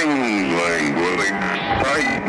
Dang, like, like.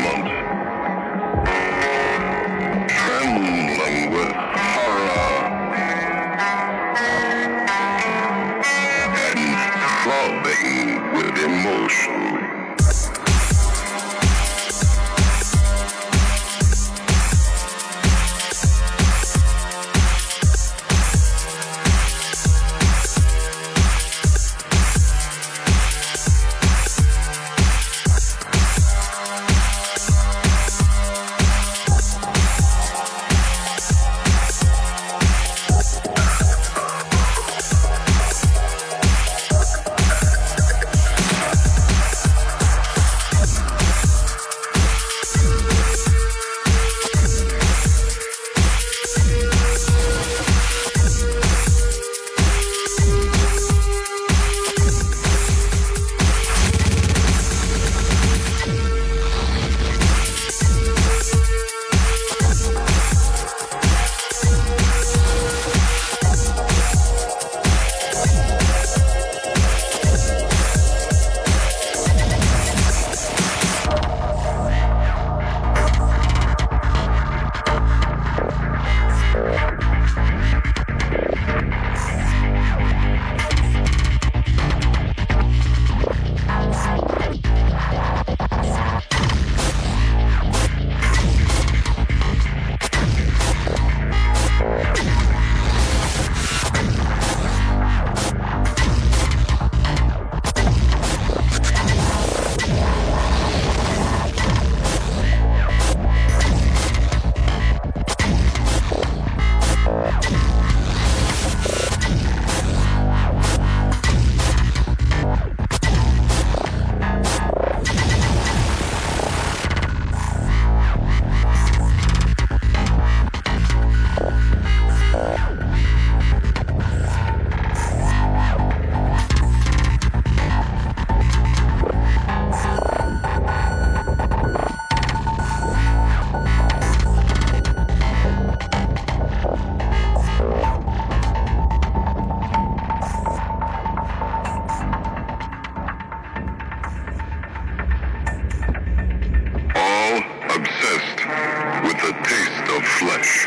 flesh.